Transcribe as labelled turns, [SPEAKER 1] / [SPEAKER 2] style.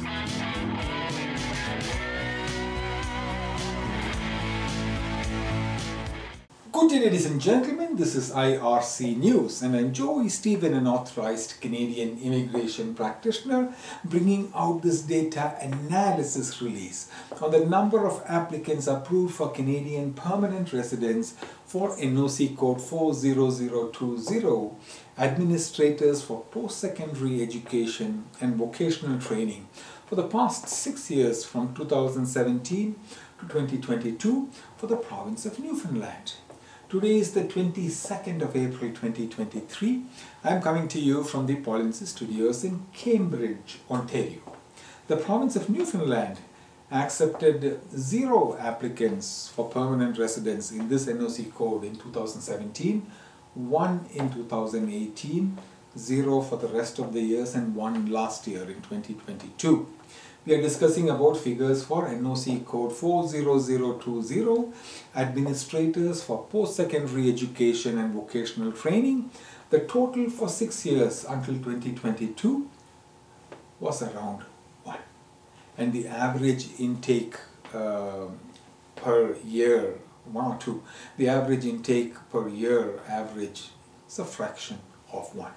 [SPEAKER 1] Thank Good day, ladies and gentlemen. This is IRC News, and I'm Joy Stephen, an authorized Canadian immigration practitioner, bringing out this data analysis release on the number of applicants approved for Canadian permanent residence for NOC code 40020, administrators for post secondary education and vocational training for the past six years from 2017 to 2022 for the province of Newfoundland. Today is the 22nd of April 2023. I'm coming to you from the Polinsys Studios in Cambridge, Ontario. The province of Newfoundland accepted zero applicants for permanent residence in this NOC code in 2017, one in 2018, zero for the rest of the years, and one last year in 2022 we are discussing about figures for NOC code 40020 administrators for post-secondary education and vocational training. The total for 6 years until 2022 was around 1 and the average intake uh, per year 1 or 2 the average intake per year average is a fraction of 1